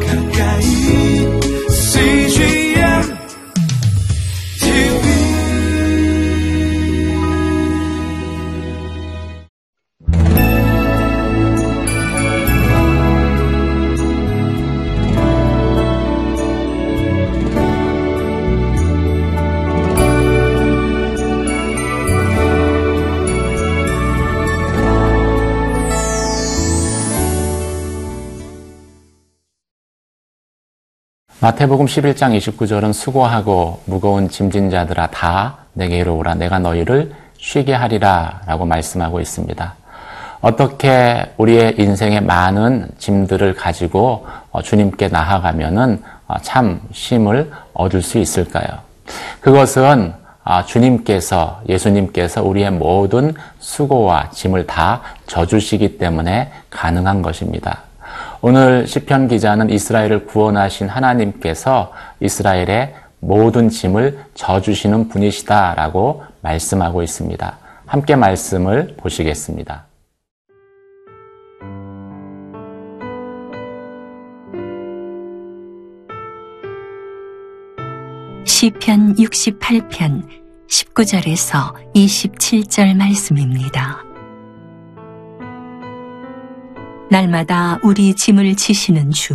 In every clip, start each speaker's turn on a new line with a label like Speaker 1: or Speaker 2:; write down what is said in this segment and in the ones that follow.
Speaker 1: 가까
Speaker 2: 마태복음 11장 29절은 수고하고 무거운 짐진 자들아 다 내게로 오라 내가 너희를 쉬게 하리라 라고 말씀하고 있습니다. 어떻게 우리의 인생의 많은 짐들을 가지고 어, 주님께 나아가면은 어, 참 쉼을 얻을 수 있을까요? 그것은 아, 주님께서 예수님께서 우리의 모든 수고와 짐을 다 져주시기 때문에 가능한 것입니다. 오늘 시편 기자는 이스라엘을 구원하신 하나님께서 이스라엘의 모든 짐을 져주시는 분이시다라고 말씀하고 있습니다. 함께 말씀을 보시겠습니다.
Speaker 3: 시편 68편 19절에서 27절 말씀입니다. 날마다 우리 짐을 지시는 주,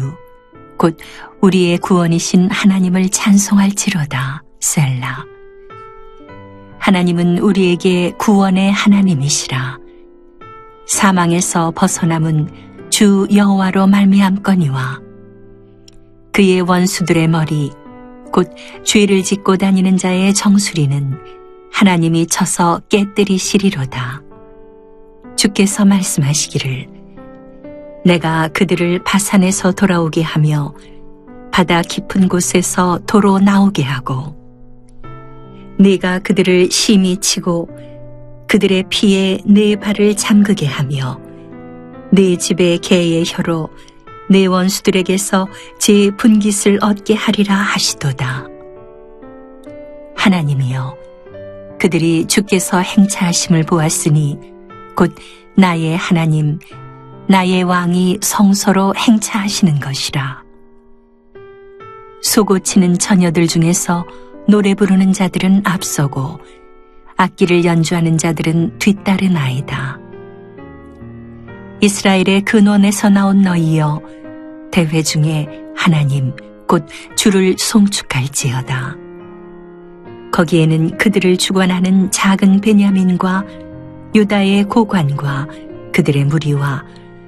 Speaker 3: 곧 우리의 구원이신 하나님을 찬송할지로다. 셀라. 하나님은 우리에게 구원의 하나님이시라. 사망에서 벗어남은 주 여호와로 말미암거니와 그의 원수들의 머리 곧 죄를 짓고 다니는 자의 정수리는 하나님이 쳐서 깨뜨리시리로다. 주께서 말씀하시기를 내가 그들을 바산에서 돌아오게 하며 바다 깊은 곳에서 도로 나오게 하고 네가 그들을 심히 치고 그들의 피에 네 발을 잠그게 하며 네 집의 개의 혀로 네 원수들에게서 제 분깃을 얻게 하리라 하시도다. 하나님이여 그들이 주께서 행차하심을 보았으니 곧 나의 하나님 나의 왕이 성서로 행차하시는 것이라. 소고치는 처녀들 중에서 노래 부르는 자들은 앞서고 악기를 연주하는 자들은 뒤따르나이다. 이스라엘의 근원에서 나온 너희여 대회 중에 하나님 곧 주를 송축할지어다. 거기에는 그들을 주관하는 작은 베냐민과 유다의 고관과 그들의 무리와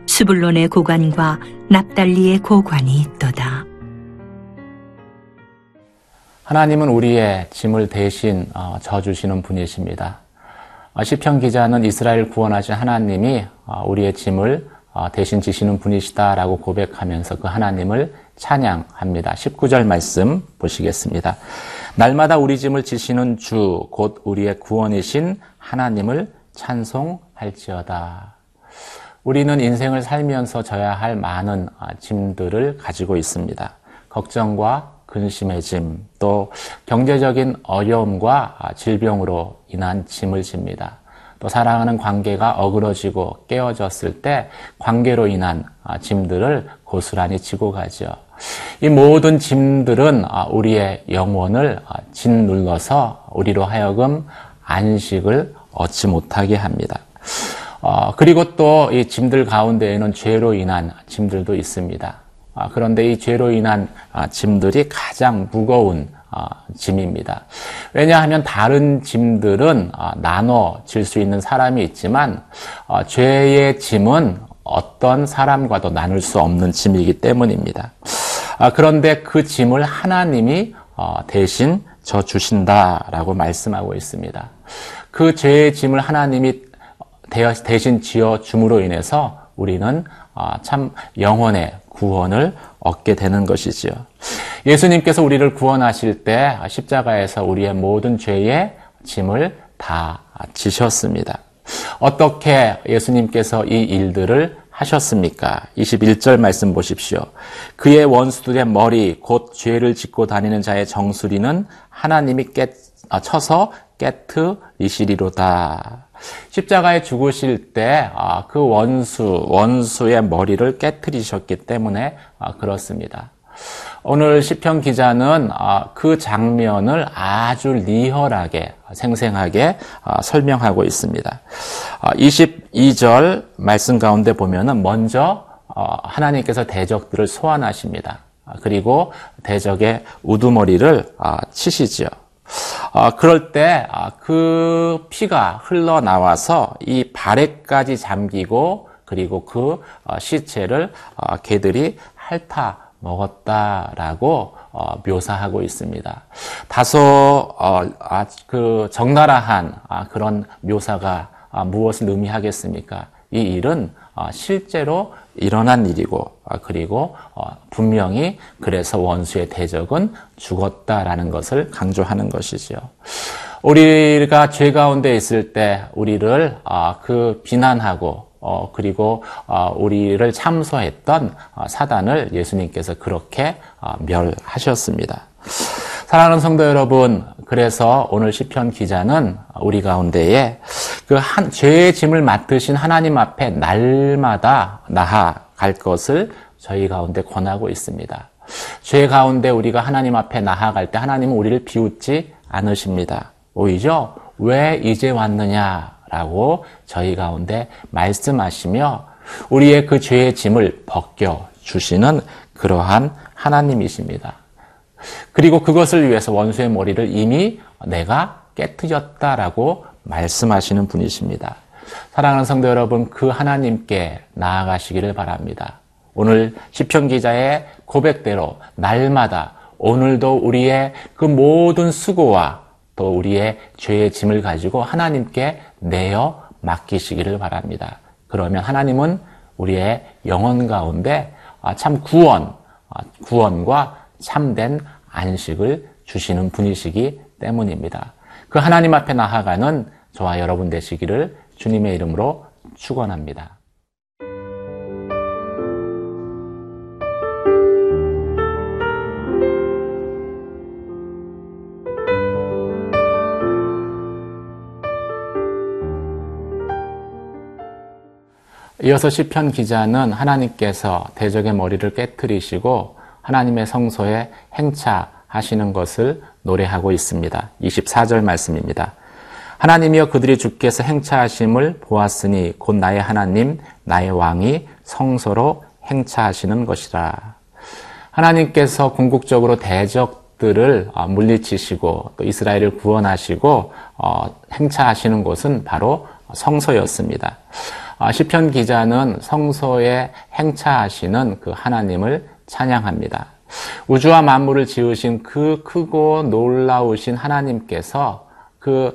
Speaker 3: 수불론의 고관과 납달리의 고관이 있도다.
Speaker 2: 하나님은 우리의 짐을 대신 어, 져주시는 분이십니다. 어, 시편 기자는 이스라엘 구원하신 하나님이 어, 우리의 짐을 대신 지시는 분이시다라고 고백하면서 그 하나님을 찬양합니다. 19절 말씀 보시겠습니다. 날마다 우리 짐을 지시는 주, 곧 우리의 구원이신 하나님을 찬송할지어다. 우리는 인생을 살면서 져야 할 많은 짐들을 가지고 있습니다. 걱정과 근심의 짐, 또 경제적인 어려움과 질병으로 인한 짐을 집니다. 또 사랑하는 관계가 어그러지고 깨어졌을 때 관계로 인한 짐들을 고스란히 지고 가죠. 이 모든 짐들은 우리의 영혼을 짓눌러서 우리로 하여금 안식을 얻지 못하게 합니다. 어, 그리고 또 이 짐들 가운데에는 죄로 인한 짐들도 있습니다. 아, 그런데 이 죄로 인한 아, 짐들이 가장 무거운 아, 짐입니다. 왜냐하면 다른 짐들은 아, 나눠질 수 있는 사람이 있지만 아, 죄의 짐은 어떤 사람과도 나눌 수 없는 짐이기 때문입니다. 아, 그런데 그 짐을 하나님이 어, 대신 져 주신다라고 말씀하고 있습니다. 그 죄의 짐을 하나님이 대신 지어 줌으로 인해서 우리는 아, 참 영혼의 구원을 얻게 되는 것이지요. 예수님께서 우리를 구원하실 때 십자가에서 우리의 모든 죄의 짐을 다 지셨습니다. 어떻게 예수님께서 이 일들을 하셨습니까? 21절 말씀 보십시오. 그의 원수들의 머리, 곧 죄를 짓고 다니는 자의 정수리는 하나님이 깨, 아, 쳐서 깨트리시리로다. 십자가에 죽으실 때 그 원수, 원수의 머리를 깨뜨리셨기 때문에 아, 그렇습니다. 오늘 시편 기자는 아, 그 장면을 아주 리얼하게 생생하게 아, 설명하고 있습니다. 22절 말씀 가운데 보면은 먼저 어, 하나님께서 대적들을 소환하십니다. 그리고 대적의 우두머리를 치시지요. 그럴 때 그 피가 흘러나와서 이 발에까지 잠기고 그리고 그 어, 시체를 개들이 핥아 먹었다라고 어, 묘사하고 있습니다. 다소 어, 아, 그 적나라한 아, 그런 묘사가 아, 무엇을 의미하겠습니까? 이 일은 어, 실제로 일어난 일이고 아, 그리고 어, 분명히 그래서 원수의 대적은 죽었다라는 것을 강조하는 것이지요. 우리가 죄 가운데 있을 때 우리를 아, 그 비난하고 어, 그리고 어, 우리를 참소했던 어, 사단을 예수님께서 그렇게 어, 멸하셨습니다. 사랑하는 성도 여러분, 그래서 오늘 시편 기자는 우리 가운데에 그 한, 죄의 짐을 맡으신 하나님 앞에 날마다 나아갈 것을 저희 가운데 권하고 있습니다. 죄 가운데 우리가 하나님 앞에 나아갈 때 하나님은 우리를 비웃지 않으십니다. 오히려 왜 이제 왔느냐 라고 저희 가운데 말씀하시며 우리의 그 죄의 짐을 벗겨 주시는 그러한 하나님이십니다. 그리고 그것을 위해서 원수의 머리를 이미 내가 깨뜨렸다라고 말씀하시는 분이십니다. 사랑하는 성도 여러분, 그 하나님께 나아가시기를 바랍니다. 오늘 시편 기자의 고백대로 날마다 오늘도 우리의 그 모든 수고와 또 우리의 죄의 짐을 가지고 하나님께 내어 맡기시기를 바랍니다. 그러면 하나님은 우리의 영혼 가운데 아, 참 구원, 아, 구원과 참된 안식을 주시는 분이시기 때문입니다. 그 하나님 앞에 나아가는 저와 여러분 되시기를 주님의 이름으로 축원합니다. 이어서 시편 기자는 하나님께서 대적의 머리를 깨뜨리시고 하나님의 성소에 행차하시는 것을 노래하고 있습니다. 24절 말씀입니다. 하나님이여 그들이 주께서 행차하심을 보았으니 곧 나의 하나님 나의 왕이 성소로 행차하시는 것이라. 하나님께서 궁극적으로 대적들을 어, 물리치시고 또 이스라엘을 구원하시고 어, 행차하시는 곳은 바로 성소였습니다. 아, 시편 기자는 성소에 행차하시는 그 하나님을 찬양합니다. 우주와 만물을 지으신 그 크고 놀라우신 하나님께서 그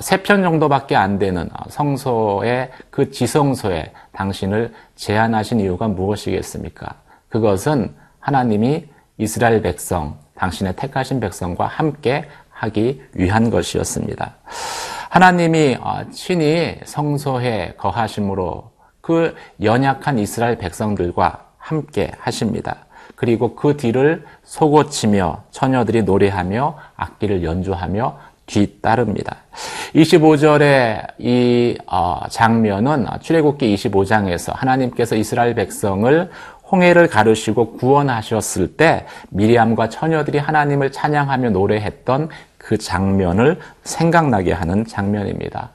Speaker 2: 세편 정도밖에 안 되는 성소의 그 지성소에 당신을 제안하신 이유가 무엇이겠습니까? 그것은 하나님이 이스라엘 백성, 당신의 택하신 백성과 함께 하기 위한 것이었습니다. 하나님이 어, 친히 성소에 거하심으로 그 연약한 이스라엘 백성들과 함께 하십니다. 그리고 그 뒤를 소고치며 처녀들이 노래하며 악기를 연주하며 뒤따릅니다. 25절의 이 어, 장면은 출애굽기 25장에서 하나님께서 이스라엘 백성을 홍해를 가르시고 구원하셨을 때 미리암과 처녀들이 하나님을 찬양하며 노래했던 그 장면을 생각나게 하는 장면입니다.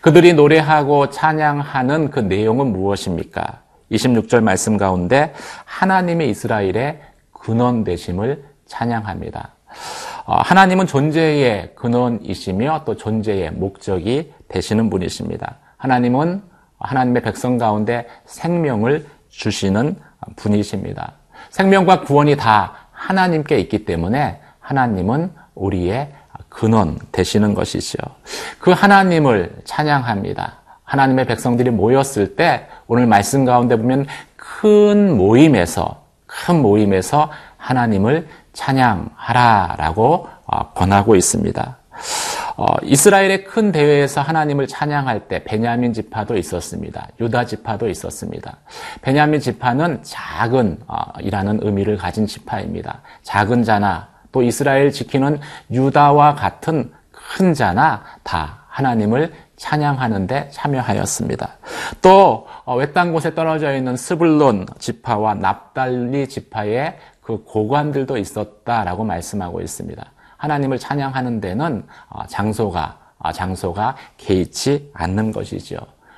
Speaker 2: 그들이 노래하고 찬양하는 그 내용은 무엇입니까? 26절 말씀 가운데 하나님의 이스라엘의 근원 되심을 찬양합니다. 어, 하나님은 존재의 근원이시며 또 존재의 목적이 되시는 분이십니다. 하나님은 하나님의 백성 가운데 생명을 주시는 분이십니다. 생명과 구원이 다 하나님께 있기 때문에 하나님은 우리의 근원 되시는 것이죠. 그 하나님을 찬양합니다. 하나님의 백성들이 모였을 때 오늘 말씀 가운데 보면 큰 모임에서 큰 모임에서 하나님을 찬양하라라고 어, 권하고 있습니다. 어, 이스라엘의 큰 대회에서 하나님을 찬양할 때 베냐민 지파도 있었습니다. 유다 지파도 있었습니다. 베냐민 지파는 작은 어, 이라는 의미를 가진 지파입니다. 작은 자나 또 이스라엘 지키는 유다와 같은 큰 자나 다 하나님을 찬양하는데 참여하였습니다. 또 어, 외딴 곳에 떨어져 있는 스불론 지파와 납달리 지파의 그 고관들도 있었다라고 말씀하고 있습니다. 하나님을 찬양하는 데는 어, 장소가 어, 장소가 개의치 않는 것이죠.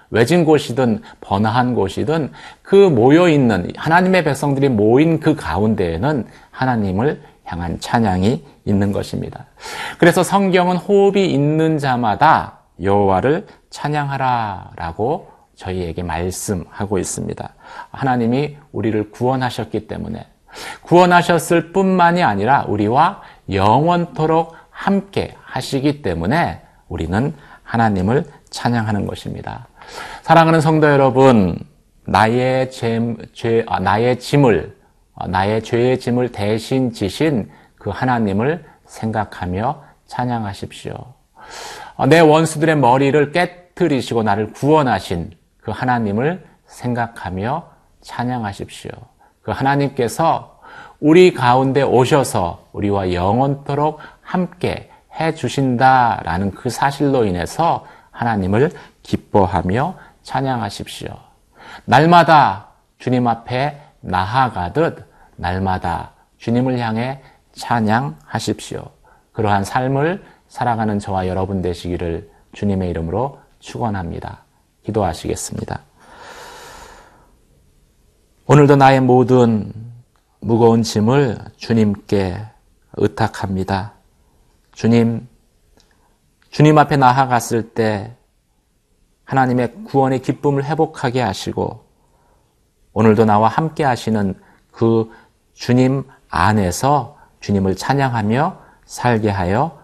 Speaker 2: 외진 곳이든 번화한 곳이든 그 모여 있는 하나님의 백성들이 모인 그 가운데에는 하나님을 향한 찬양이 있는 것입니다. 그래서 성경은 호흡이 있는 자마다 여호와를 찬양하라라고 저희에게 말씀하고 있습니다. 하나님이 우리를 구원하셨기 때문에 구원하셨을 뿐만이 아니라 우리와 영원토록 함께 하시기 때문에 우리는 하나님을 찬양하는 것입니다. 사랑하는 성도 여러분, 나의 죄, 죄 아, 나의 짐을 아, 나의 죄의 짐을 대신 지신 그 하나님을 생각하며 찬양하십시오. 아, 내 원수들의 머리를 깨뜨리시고 나를 구원하신 그 하나님을 생각하며 찬양하십시오. 그 하나님께서 우리 가운데 오셔서 우리와 영원토록 함께 해 주신다라는 그 사실로 인해서 하나님을 기뻐하며 찬양하십시오. 날마다 주님 앞에 나아가듯 날마다 주님을 향해 찬양하십시오. 그러한 삶을 살아가는 저와 여러분 되시기를 주님의 이름으로 축원합니다. 기도하시겠습니다. 오늘도 나의 모든 무거운 짐을 주님께 의탁합니다. 주님, 주님 앞에 나아갔을 때 하나님의 구원의 기쁨을 회복하게 하시고 오늘도 나와 함께 하시는 그 주님 안에서 주님을 찬양하며 살게 하여